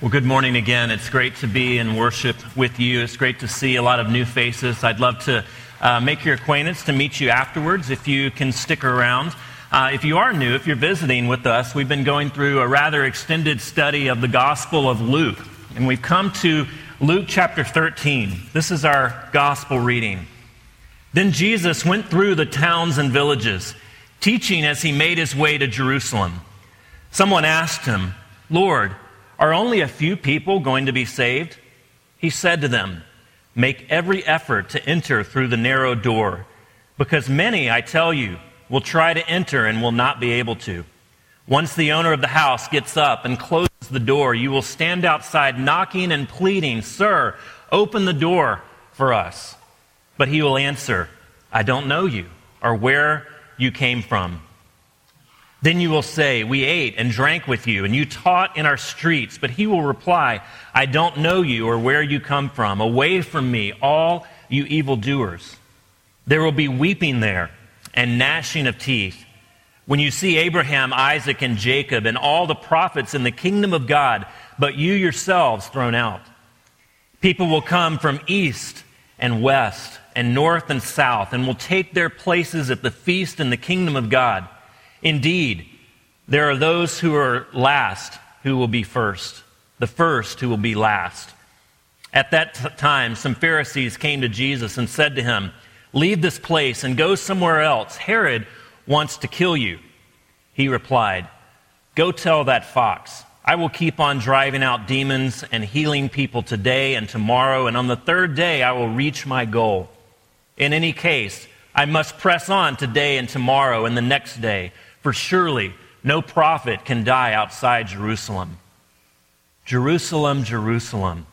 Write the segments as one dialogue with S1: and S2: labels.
S1: Well, good morning again. It's great to be in worship with you. It's great to see a lot of new faces. I'd love to uh, make your acquaintance, to meet you afterwards if you can stick around. Uh, if you are new, if you're visiting with us, we've been going through a rather extended study of the Gospel of Luke. And we've come to Luke chapter 13. This is our Gospel reading. Then Jesus went through the towns and villages, teaching as he made his way to Jerusalem. Someone asked him, Lord, are only a few people going to be saved? He said to them, Make every effort to enter through the narrow door, because many, I tell you, will try to enter and will not be able to. Once the owner of the house gets up and closes the door, you will stand outside knocking and pleading, Sir, open the door for us. But he will answer, I don't know you or where you came from. Then you will say, We ate and drank with you, and you taught in our streets. But he will reply, I don't know you or where you come from. Away from me, all you evildoers. There will be weeping there and gnashing of teeth. When you see Abraham, Isaac, and Jacob, and all the prophets in the kingdom of God, but you yourselves thrown out. People will come from east and west, and north and south, and will take their places at the feast in the kingdom of God. Indeed, there are those who are last who will be first, the first who will be last. At that t- time, some Pharisees came to Jesus and said to him, Leave this place and go somewhere else. Herod wants to kill you. He replied, Go tell that fox, I will keep on driving out demons and healing people today and tomorrow, and on the third day I will reach my goal. In any case, I must press on today and tomorrow and the next day for surely no prophet can die outside Jerusalem. Jerusalem, Jerusalem,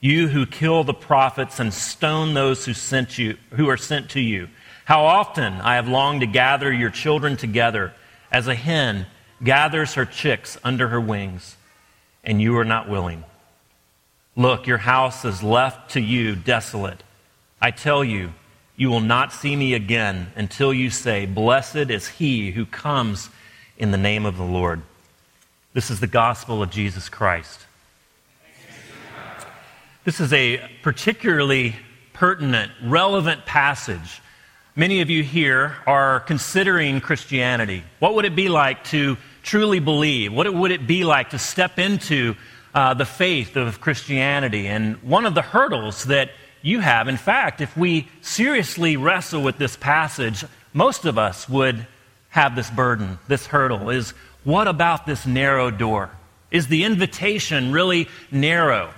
S1: you who kill the prophets and stone those who sent you who are sent to you. How often I have longed to gather your children together as a hen gathers her chicks under her wings, and you are not willing. Look, your house is left to you desolate. I tell you, you will not see me again until you say, Blessed is he who comes in the name of the Lord. This is the gospel of Jesus Christ. This is a particularly pertinent, relevant passage. Many of you here are considering Christianity. What would it be like to truly believe? What would it be like to step into uh, the faith of Christianity? And one of the hurdles that you have. In fact, if we seriously wrestle with this passage, most of us would have this burden, this hurdle is what about this narrow door? Is the invitation really narrow?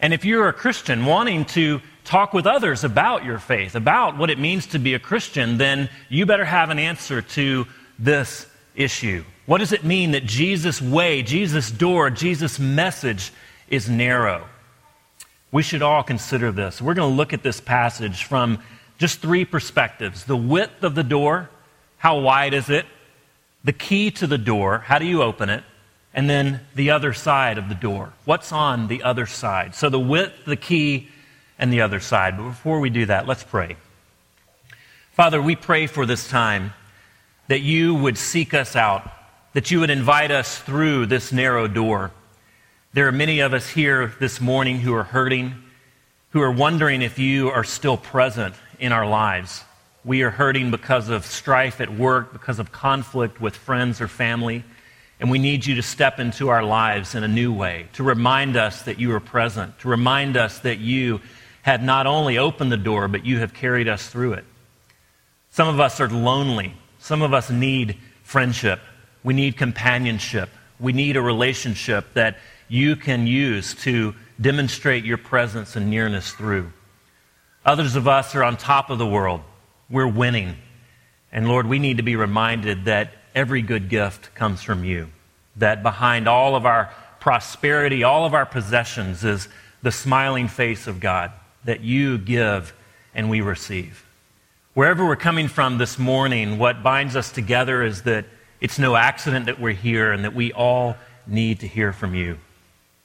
S1: And if you're a Christian wanting to talk with others about your faith, about what it means to be a Christian, then you better have an answer to this issue. What does it mean that Jesus' way, Jesus' door, Jesus' message is narrow? We should all consider this. We're going to look at this passage from just three perspectives the width of the door, how wide is it? The key to the door, how do you open it? And then the other side of the door. What's on the other side? So the width, the key, and the other side. But before we do that, let's pray. Father, we pray for this time that you would seek us out, that you would invite us through this narrow door there are many of us here this morning who are hurting, who are wondering if you are still present in our lives. We are hurting because of strife at work, because of conflict with friends or family, and we need you to step into our lives in a new way, to remind us that you are present, to remind us that you have not only opened the door, but you have carried us through it. Some of us are lonely. Some of us need friendship. We need companionship. We need a relationship that you can use to demonstrate your presence and nearness through. Others of us are on top of the world. We're winning. And Lord, we need to be reminded that every good gift comes from you. That behind all of our prosperity, all of our possessions, is the smiling face of God that you give and we receive. Wherever we're coming from this morning, what binds us together is that it's no accident that we're here and that we all need to hear from you.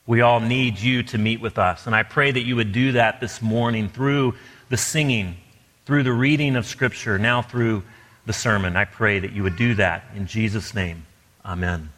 S1: We all need you to meet with us. And I pray that you would do that this morning through the singing, through the reading of Scripture, now through the sermon. I pray that you would do that in Jesus' name. Amen.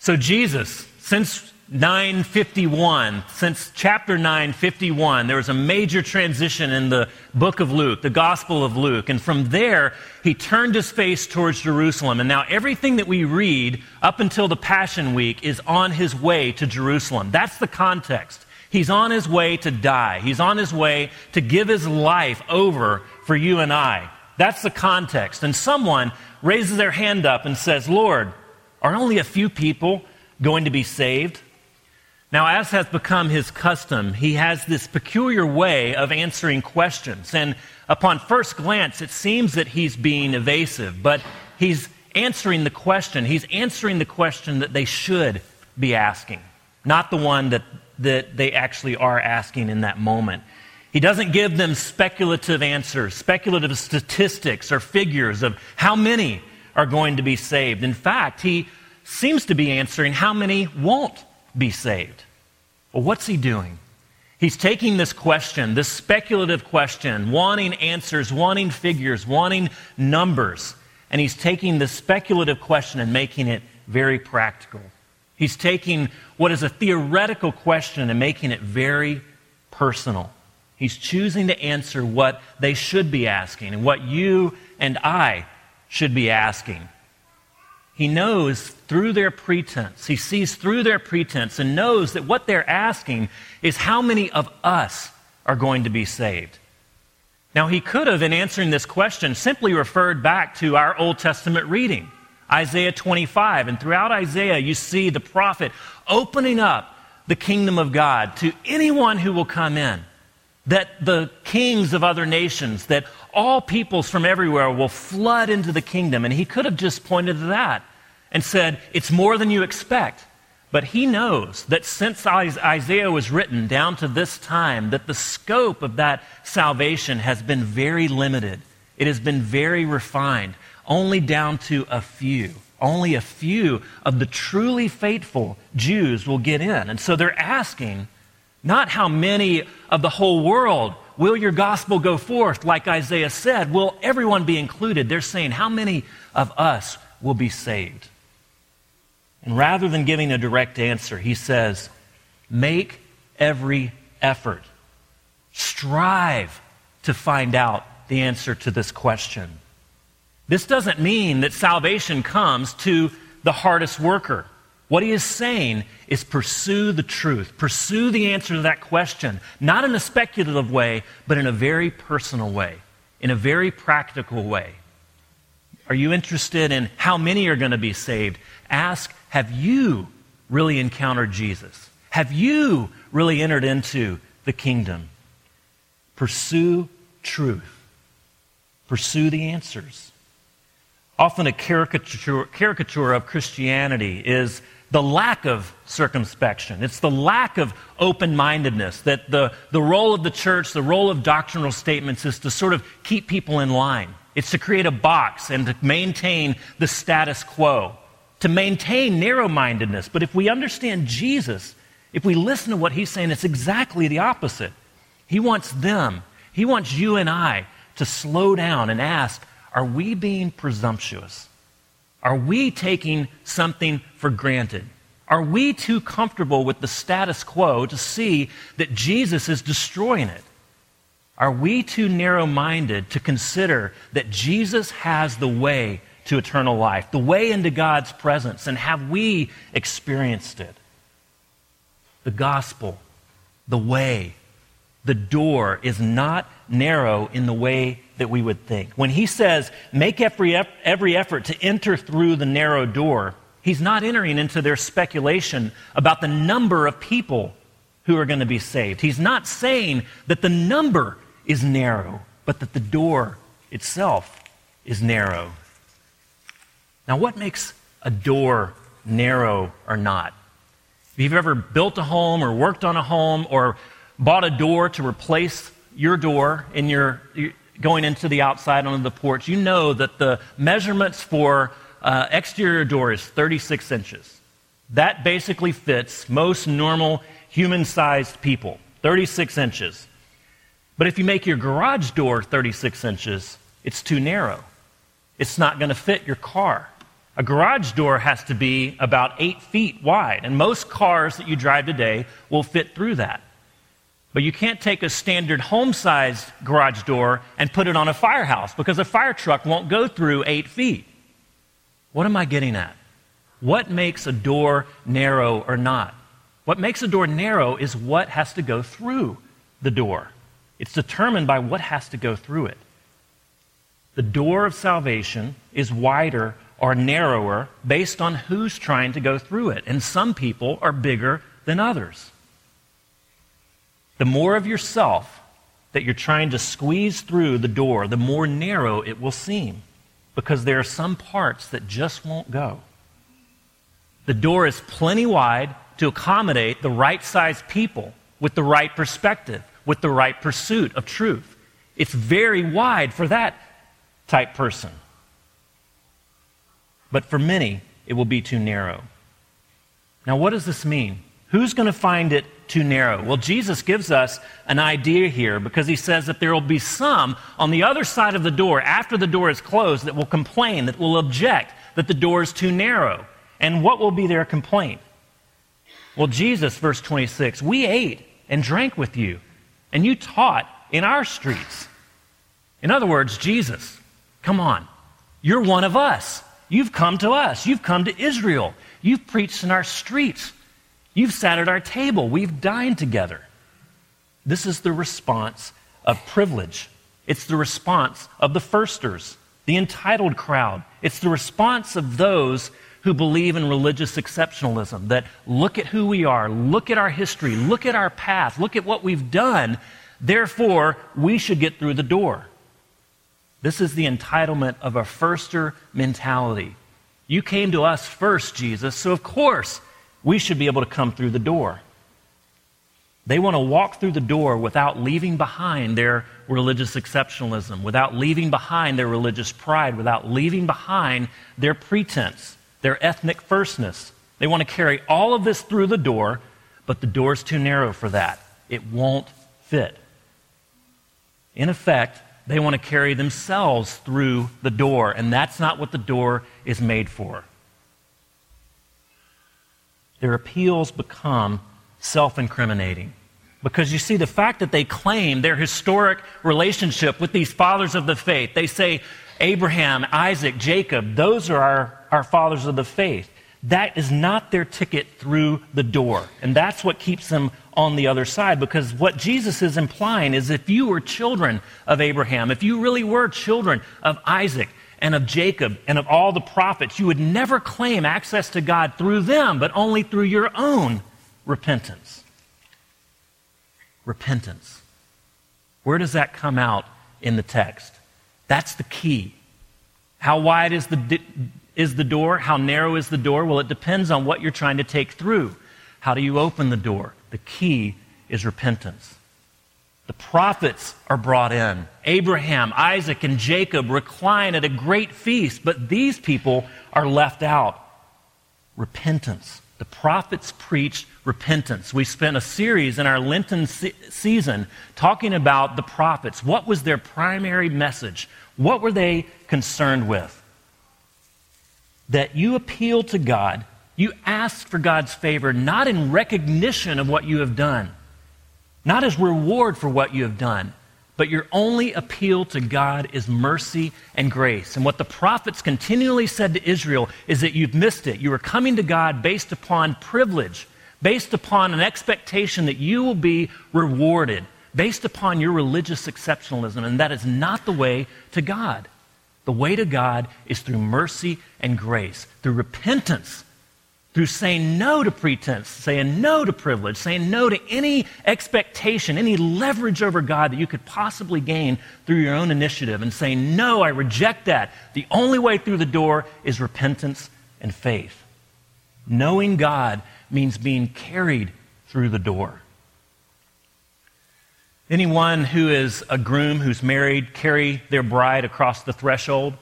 S1: So, Jesus, since 951, since chapter 951, there was a major transition in the book of Luke, the Gospel of Luke. And from there, he turned his face towards Jerusalem. And now everything that we read up until the Passion Week is on his way to Jerusalem. That's the context. He's on his way to die. He's on his way to give his life over for you and I. That's the context. And someone raises their hand up and says, Lord, are only a few people going to be saved? Now, as has become his custom, he has this peculiar way of answering questions. And upon first glance, it seems that he's being evasive, but he's answering the question. He's answering the question that they should be asking, not the one that, that they actually are asking in that moment. He doesn't give them speculative answers, speculative statistics or figures of how many are going to be saved. In fact, he seems to be answering how many won't be saved. Well, what's he doing? He's taking this question, this speculative question, wanting answers, wanting figures, wanting numbers, and he's taking this speculative question and making it very practical. He's taking what is a theoretical question and making it very personal. He's choosing to answer what they should be asking and what you and I should be asking. He knows through their pretense, he sees through their pretense and knows that what they're asking is how many of us are going to be saved. Now, he could have, in answering this question, simply referred back to our Old Testament reading, Isaiah 25. And throughout Isaiah, you see the prophet opening up the kingdom of God to anyone who will come in. That the kings of other nations, that all peoples from everywhere will flood into the kingdom. And he could have just pointed to that and said, It's more than you expect. But he knows that since Isaiah was written down to this time, that the scope of that salvation has been very limited. It has been very refined, only down to a few. Only a few of the truly faithful Jews will get in. And so they're asking not how many of the whole world Will your gospel go forth? Like Isaiah said, will everyone be included? They're saying, How many of us will be saved? And rather than giving a direct answer, he says, Make every effort. Strive to find out the answer to this question. This doesn't mean that salvation comes to the hardest worker. What he is saying is pursue the truth, pursue the answer to that question, not in a speculative way, but in a very personal way, in a very practical way. Are you interested in how many are going to be saved? Ask, have you really encountered Jesus? Have you really entered into the kingdom? Pursue truth. Pursue the answers. Often a caricature, caricature of Christianity is the lack of circumspection. It's the lack of open mindedness. That the, the role of the church, the role of doctrinal statements is to sort of keep people in line. It's to create a box and to maintain the status quo, to maintain narrow mindedness. But if we understand Jesus, if we listen to what he's saying, it's exactly the opposite. He wants them, he wants you and I to slow down and ask, are we being presumptuous? Are we taking something for granted? Are we too comfortable with the status quo to see that Jesus is destroying it? Are we too narrow minded to consider that Jesus has the way to eternal life, the way into God's presence, and have we experienced it? The gospel, the way, the door is not narrow in the way that we would think. When he says, make every, every effort to enter through the narrow door, he's not entering into their speculation about the number of people who are going to be saved. He's not saying that the number is narrow, but that the door itself is narrow. Now, what makes a door narrow or not? If you've ever built a home or worked on a home or bought a door to replace your door in your going into the outside onto the porch, you know that the measurements for uh, exterior door is 36 inches. That basically fits most normal human sized people, 36 inches. But if you make your garage door 36 inches, it's too narrow. It's not going to fit your car. A garage door has to be about eight feet wide, and most cars that you drive today will fit through that. But you can't take a standard home sized garage door and put it on a firehouse because a fire truck won't go through eight feet. What am I getting at? What makes a door narrow or not? What makes a door narrow is what has to go through the door. It's determined by what has to go through it. The door of salvation is wider or narrower based on who's trying to go through it. And some people are bigger than others. The more of yourself that you're trying to squeeze through the door, the more narrow it will seem because there are some parts that just won't go. The door is plenty wide to accommodate the right sized people with the right perspective, with the right pursuit of truth. It's very wide for that type person. But for many, it will be too narrow. Now, what does this mean? Who's going to find it too narrow? Well, Jesus gives us an idea here because he says that there will be some on the other side of the door, after the door is closed, that will complain, that will object that the door is too narrow. And what will be their complaint? Well, Jesus, verse 26, we ate and drank with you, and you taught in our streets. In other words, Jesus, come on, you're one of us. You've come to us. You've come to Israel. You've preached in our streets. You've sat at our table. We've dined together. This is the response of privilege. It's the response of the firsters, the entitled crowd. It's the response of those who believe in religious exceptionalism that look at who we are, look at our history, look at our path, look at what we've done. Therefore, we should get through the door. This is the entitlement of a firster mentality. You came to us first, Jesus, so of course we should be able to come through the door. They want to walk through the door without leaving behind their religious exceptionalism, without leaving behind their religious pride, without leaving behind their pretense, their ethnic firstness. They want to carry all of this through the door, but the door's too narrow for that. It won't fit. In effect, they want to carry themselves through the door, and that's not what the door is made for. Their appeals become self incriminating. Because you see, the fact that they claim their historic relationship with these fathers of the faith, they say, Abraham, Isaac, Jacob, those are our, our fathers of the faith. That is not their ticket through the door. And that's what keeps them on the other side because what Jesus is implying is if you were children of Abraham, if you really were children of Isaac and of Jacob and of all the prophets, you would never claim access to God through them, but only through your own repentance. Repentance. Where does that come out in the text? That's the key. How wide is the is the door? How narrow is the door? Well, it depends on what you're trying to take through. How do you open the door? The key is repentance. The prophets are brought in. Abraham, Isaac, and Jacob recline at a great feast, but these people are left out. Repentance. The prophets preached repentance. We spent a series in our Lenten se- season talking about the prophets. What was their primary message? What were they concerned with? that you appeal to God, you ask for God's favor, not in recognition of what you have done, not as reward for what you have done, but your only appeal to God is mercy and grace. And what the prophets continually said to Israel is that you've missed it. You are coming to God based upon privilege, based upon an expectation that you will be rewarded, based upon your religious exceptionalism, and that is not the way to God. The way to God is through mercy and grace, through repentance, through saying no to pretense, saying no to privilege, saying no to any expectation, any leverage over God that you could possibly gain through your own initiative, and saying, No, I reject that. The only way through the door is repentance and faith. Knowing God means being carried through the door. Anyone who is a groom who's married carry their bride across the threshold?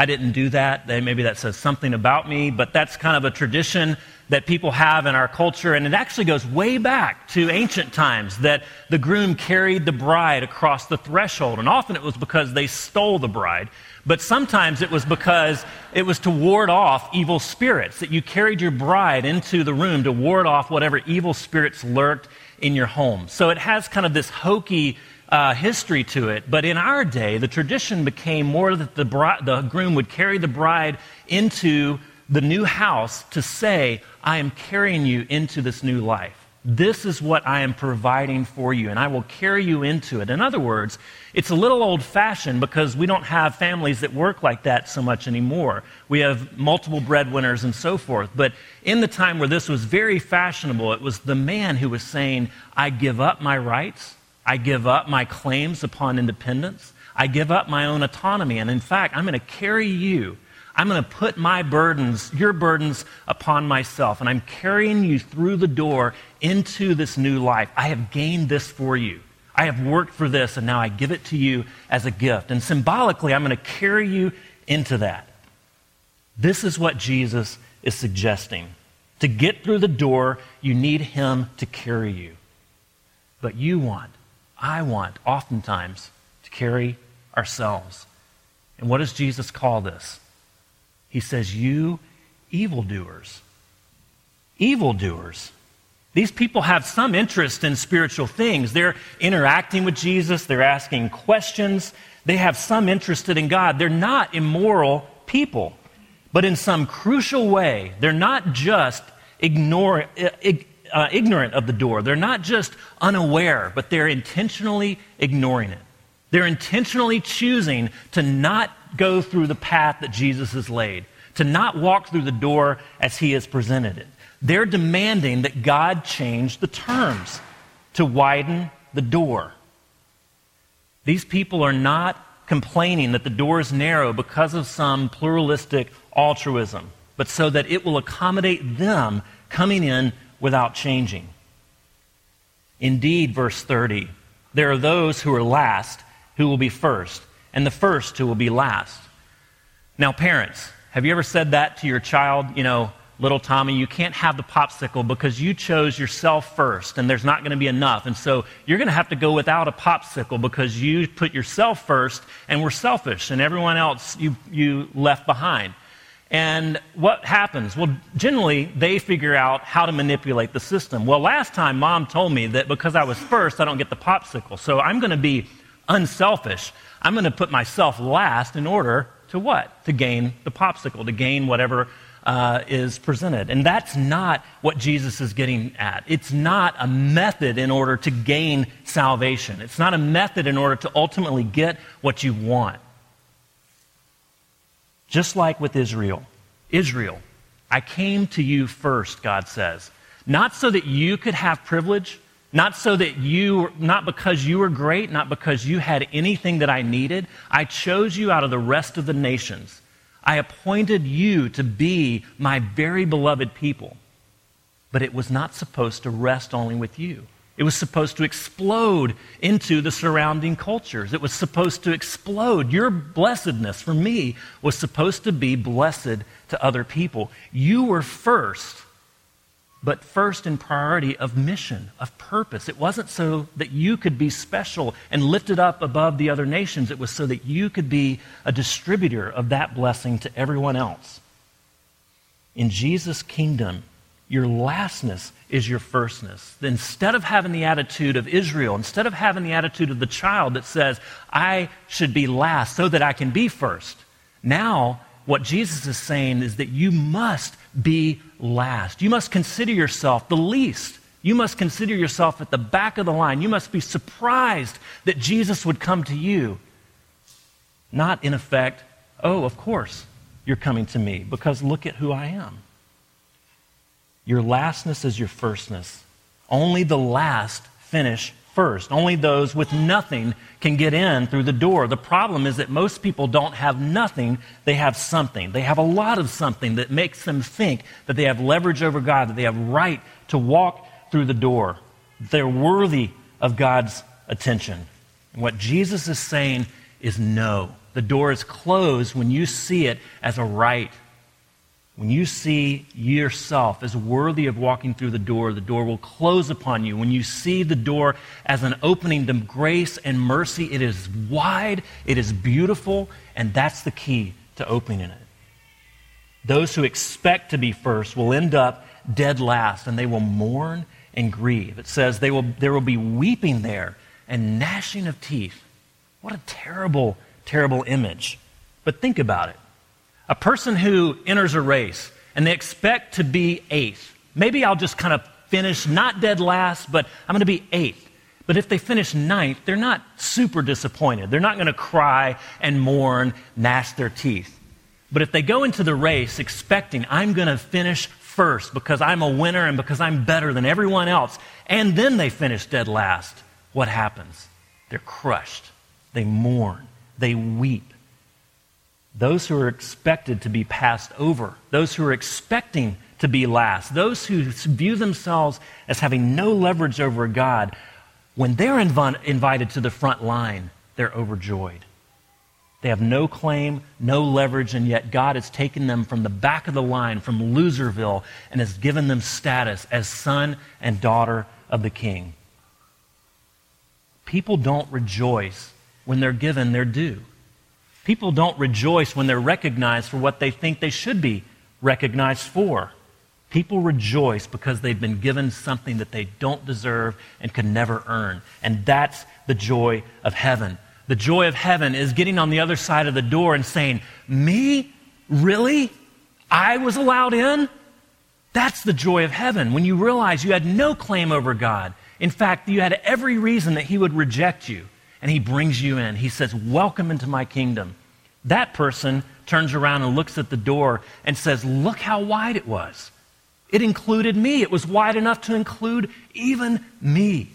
S1: I didn't do that. Maybe that says something about me, but that's kind of a tradition that people have in our culture. And it actually goes way back to ancient times that the groom carried the bride across the threshold. And often it was because they stole the bride. But sometimes it was because it was to ward off evil spirits, that you carried your bride into the room to ward off whatever evil spirits lurked in your home. So it has kind of this hokey uh, history to it. But in our day, the tradition became more that the, the groom would carry the bride into the new house to say, I am carrying you into this new life. This is what I am providing for you, and I will carry you into it. In other words, it's a little old fashioned because we don't have families that work like that so much anymore. We have multiple breadwinners and so forth. But in the time where this was very fashionable, it was the man who was saying, I give up my rights, I give up my claims upon independence. I give up my own autonomy. And in fact, I'm going to carry you. I'm going to put my burdens, your burdens, upon myself. And I'm carrying you through the door into this new life. I have gained this for you. I have worked for this, and now I give it to you as a gift. And symbolically, I'm going to carry you into that. This is what Jesus is suggesting. To get through the door, you need Him to carry you. But you want I want, oftentimes, to carry ourselves. And what does Jesus call this? He says, You evildoers. Evildoers. These people have some interest in spiritual things. They're interacting with Jesus, they're asking questions, they have some interest in God. They're not immoral people, but in some crucial way, they're not just ignore, eh, uh, ignorant of the door. They're not just unaware, but they're intentionally ignoring it. They're intentionally choosing to not go through the path that Jesus has laid, to not walk through the door as he has presented it. They're demanding that God change the terms to widen the door. These people are not complaining that the door is narrow because of some pluralistic altruism, but so that it will accommodate them coming in without changing. Indeed, verse 30, there are those who are last who will be first, and the first who will be last. Now, parents, have you ever said that to your child? You know, little Tommy, you can't have the popsicle because you chose yourself first, and there's not going to be enough. And so you're going to have to go without a popsicle because you put yourself first and were selfish, and everyone else you, you left behind. And what happens? Well, generally, they figure out how to manipulate the system. Well, last time, mom told me that because I was first, I don't get the popsicle. So I'm going to be unselfish. I'm going to put myself last in order to what? To gain the popsicle, to gain whatever uh, is presented. And that's not what Jesus is getting at. It's not a method in order to gain salvation, it's not a method in order to ultimately get what you want. Just like with Israel. Israel, I came to you first, God says. Not so that you could have privilege, not so that you, not because you were great, not because you had anything that I needed. I chose you out of the rest of the nations. I appointed you to be my very beloved people. But it was not supposed to rest only with you. It was supposed to explode into the surrounding cultures. It was supposed to explode. Your blessedness for me was supposed to be blessed to other people. You were first, but first in priority of mission, of purpose. It wasn't so that you could be special and lifted up above the other nations. It was so that you could be a distributor of that blessing to everyone else. In Jesus' kingdom, your lastness is your firstness. Instead of having the attitude of Israel, instead of having the attitude of the child that says, I should be last so that I can be first, now what Jesus is saying is that you must be last. You must consider yourself the least. You must consider yourself at the back of the line. You must be surprised that Jesus would come to you. Not, in effect, oh, of course, you're coming to me because look at who I am. Your lastness is your firstness. Only the last finish first. Only those with nothing can get in through the door. The problem is that most people don't have nothing, they have something. They have a lot of something that makes them think that they have leverage over God, that they have right to walk through the door. They're worthy of God's attention. And what Jesus is saying is no The door is closed when you see it as a right. When you see yourself as worthy of walking through the door, the door will close upon you. When you see the door as an opening to grace and mercy, it is wide, it is beautiful, and that's the key to opening it. Those who expect to be first will end up dead last, and they will mourn and grieve. It says they will, there will be weeping there and gnashing of teeth. What a terrible, terrible image. But think about it. A person who enters a race and they expect to be eighth. Maybe I'll just kind of finish not dead last, but I'm going to be eighth. But if they finish ninth, they're not super disappointed. They're not going to cry and mourn, gnash their teeth. But if they go into the race expecting, I'm going to finish first because I'm a winner and because I'm better than everyone else, and then they finish dead last, what happens? They're crushed. They mourn. They weep. Those who are expected to be passed over, those who are expecting to be last, those who view themselves as having no leverage over God, when they're inv- invited to the front line, they're overjoyed. They have no claim, no leverage, and yet God has taken them from the back of the line, from Loserville, and has given them status as son and daughter of the king. People don't rejoice when they're given their due. People don't rejoice when they're recognized for what they think they should be recognized for. People rejoice because they've been given something that they don't deserve and can never earn. And that's the joy of heaven. The joy of heaven is getting on the other side of the door and saying, Me? Really? I was allowed in? That's the joy of heaven when you realize you had no claim over God. In fact, you had every reason that He would reject you, and He brings you in. He says, Welcome into my kingdom. That person turns around and looks at the door and says, Look how wide it was. It included me. It was wide enough to include even me.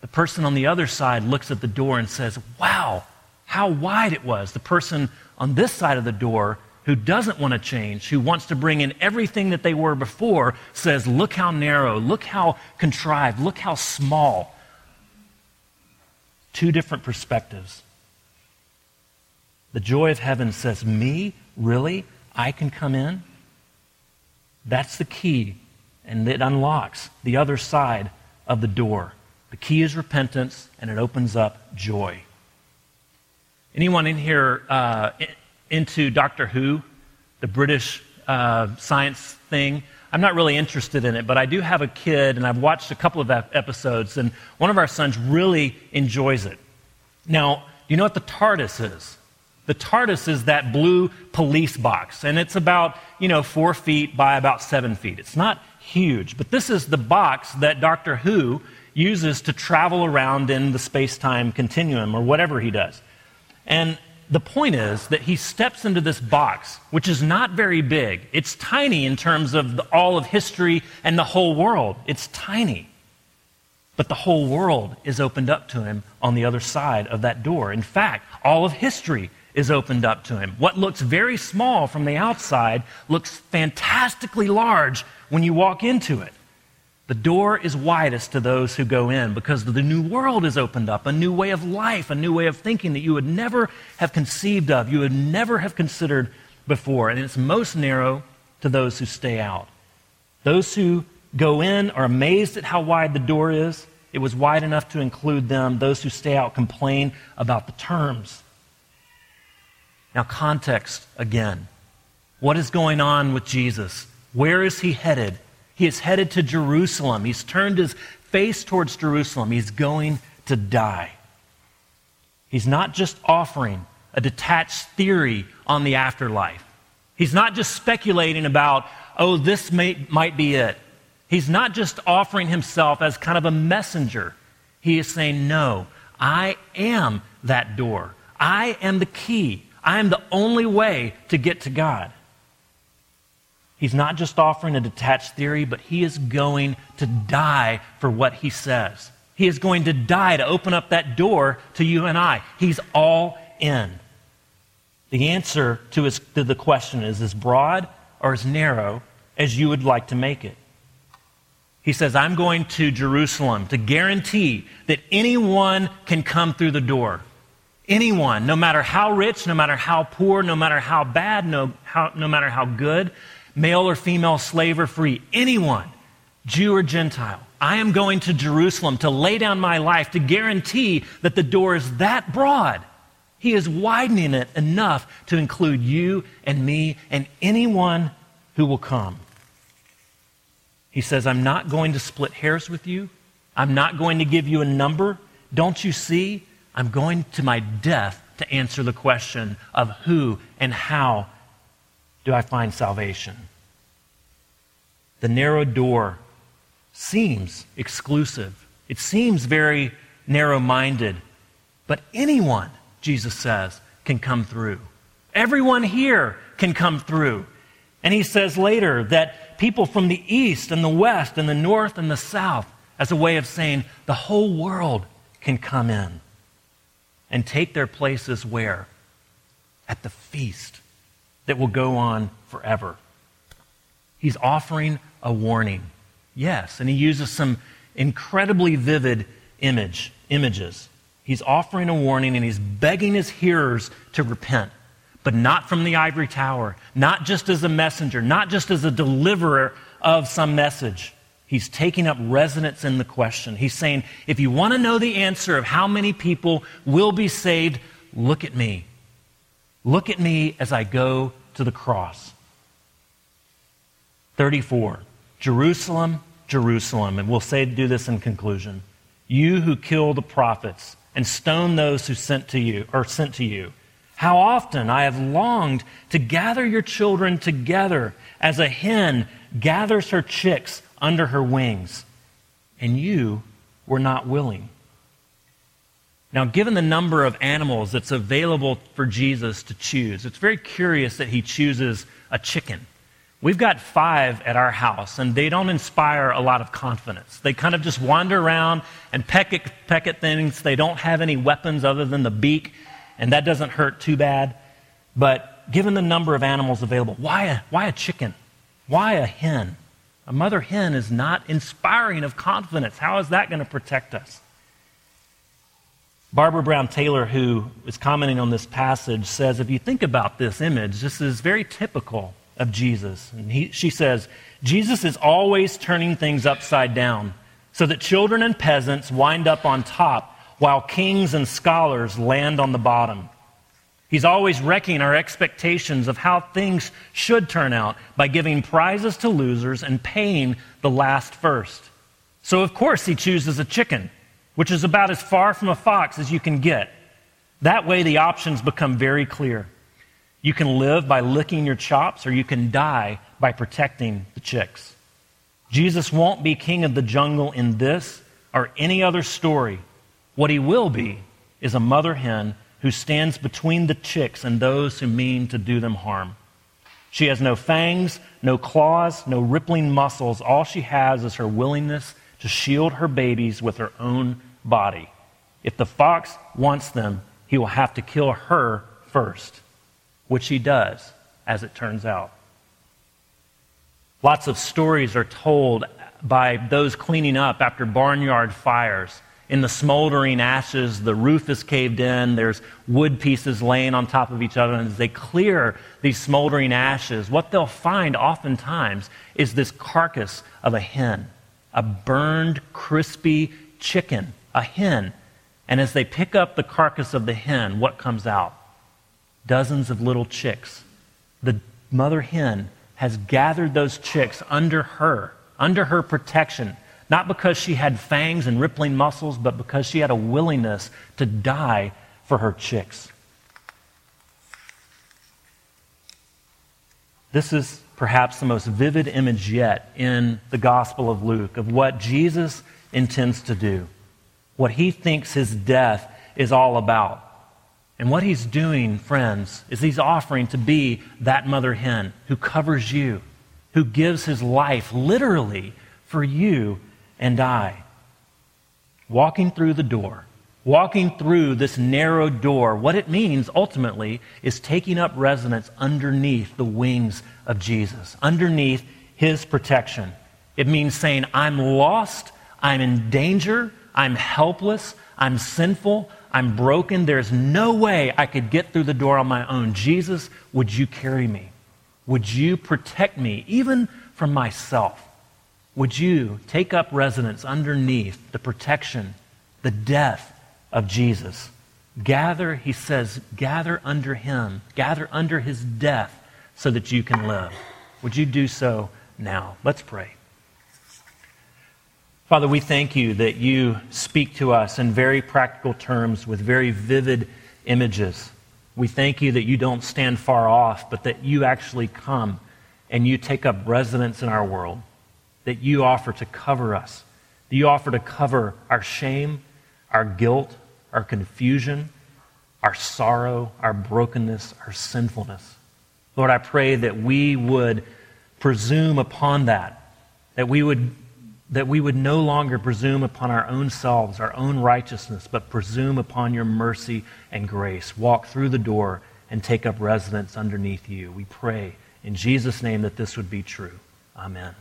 S1: The person on the other side looks at the door and says, Wow, how wide it was. The person on this side of the door who doesn't want to change, who wants to bring in everything that they were before, says, Look how narrow, look how contrived, look how small. Two different perspectives. The joy of heaven says, Me? Really? I can come in? That's the key, and it unlocks the other side of the door. The key is repentance, and it opens up joy. Anyone in here uh, into Doctor Who, the British uh, science thing? I'm not really interested in it, but I do have a kid, and I've watched a couple of episodes, and one of our sons really enjoys it. Now, do you know what the TARDIS is? The TARDIS is that blue police box, and it's about, you know, four feet by about seven feet. It's not huge, but this is the box that Doctor Who uses to travel around in the space time continuum or whatever he does. And the point is that he steps into this box, which is not very big. It's tiny in terms of the, all of history and the whole world. It's tiny. But the whole world is opened up to him on the other side of that door. In fact, all of history is opened up to him. What looks very small from the outside looks fantastically large when you walk into it. The door is widest to those who go in because the new world is opened up, a new way of life, a new way of thinking that you would never have conceived of, you would never have considered before. And it's most narrow to those who stay out. Those who go in are amazed at how wide the door is. It was wide enough to include them. Those who stay out complain about the terms. Now, context again. What is going on with Jesus? Where is he headed? He is headed to Jerusalem. He's turned his face towards Jerusalem. He's going to die. He's not just offering a detached theory on the afterlife. He's not just speculating about, oh, this may, might be it. He's not just offering himself as kind of a messenger. He is saying, no, I am that door. I am the key. I am the only way to get to God. He's not just offering a detached theory, but he is going to die for what he says. He is going to die to open up that door to you and I. He's all in. The answer to, his, to the question is as broad or as narrow as you would like to make it. He says, I'm going to Jerusalem to guarantee that anyone can come through the door. Anyone, no matter how rich, no matter how poor, no matter how bad, no, how, no matter how good, male or female, slave or free, anyone, Jew or Gentile, I am going to Jerusalem to lay down my life to guarantee that the door is that broad. He is widening it enough to include you and me and anyone who will come. He says, I'm not going to split hairs with you. I'm not going to give you a number. Don't you see? I'm going to my death to answer the question of who and how do I find salvation. The narrow door seems exclusive, it seems very narrow minded, but anyone, Jesus says, can come through. Everyone here can come through. And he says later that people from the east and the west and the north and the south, as a way of saying the whole world can come in and take their places where? At the feast that will go on forever. He's offering a warning. Yes, and he uses some incredibly vivid image, images. He's offering a warning and he's begging his hearers to repent, but not from the ivory tower, not just as a messenger, not just as a deliverer of some message. He's taking up resonance in the question. He's saying, if you want to know the answer of how many people will be saved, look at me. Look at me as I go to the cross. 34. Jerusalem, Jerusalem. And we'll say to do this in conclusion. You who kill the prophets and stone those who sent to you or sent to you. How often I have longed to gather your children together as a hen gathers her chicks under her wings, and you were not willing. Now, given the number of animals that's available for Jesus to choose, it's very curious that he chooses a chicken. We've got five at our house, and they don't inspire a lot of confidence. They kind of just wander around and peck at, peck at things. They don't have any weapons other than the beak, and that doesn't hurt too bad. But given the number of animals available, why a, why a chicken? Why a hen? A mother hen is not inspiring of confidence. How is that going to protect us? Barbara Brown Taylor, who is commenting on this passage, says if you think about this image, this is very typical of Jesus. And he, she says, Jesus is always turning things upside down so that children and peasants wind up on top while kings and scholars land on the bottom. He's always wrecking our expectations of how things should turn out by giving prizes to losers and paying the last first. So, of course, he chooses a chicken, which is about as far from a fox as you can get. That way, the options become very clear. You can live by licking your chops, or you can die by protecting the chicks. Jesus won't be king of the jungle in this or any other story. What he will be is a mother hen who stands between the chicks and those who mean to do them harm. She has no fangs, no claws, no rippling muscles. All she has is her willingness to shield her babies with her own body. If the fox wants them, he will have to kill her first, which he does, as it turns out. Lots of stories are told by those cleaning up after barnyard fires in the smoldering ashes, the roof is caved in, there's wood pieces laying on top of each other. And as they clear these smoldering ashes, what they'll find oftentimes is this carcass of a hen, a burned, crispy chicken, a hen. And as they pick up the carcass of the hen, what comes out? Dozens of little chicks. The mother hen has gathered those chicks under her, under her protection not because she had fangs and rippling muscles, but because she had a willingness to die for her chicks. This is perhaps the most vivid image yet in the Gospel of Luke of what Jesus intends to do, what he thinks his death is all about. And what he's doing, friends, is he's offering to be that mother hen who covers you, who gives his life literally for you and I. Walking through the door, walking through this narrow door, what it means ultimately is taking up residence underneath the wings of Jesus, underneath his protection. It means saying, I'm lost, I'm in danger, I'm helpless. I'm sinful. I'm broken. There's no way I could get through the door on my own. Jesus, would you carry me? Would you protect me, even from myself? Would you take up residence underneath the protection, the death of Jesus? Gather, he says, gather under him, gather under his death so that you can live. Would you do so now? Let's pray. Father, we thank you that you speak to us in very practical terms with very vivid images. We thank you that you don't stand far off, but that you actually come and you take up residence in our world, that you offer to cover us, that you offer to cover our shame, our guilt, our confusion, our sorrow, our brokenness, our sinfulness. Lord, I pray that we would presume upon that, that we would that we would no longer presume upon our own selves, our own righteousness, but presume upon your mercy and grace. Walk through the door and take up residence underneath you. We pray in Jesus' name that this would be true. Amen.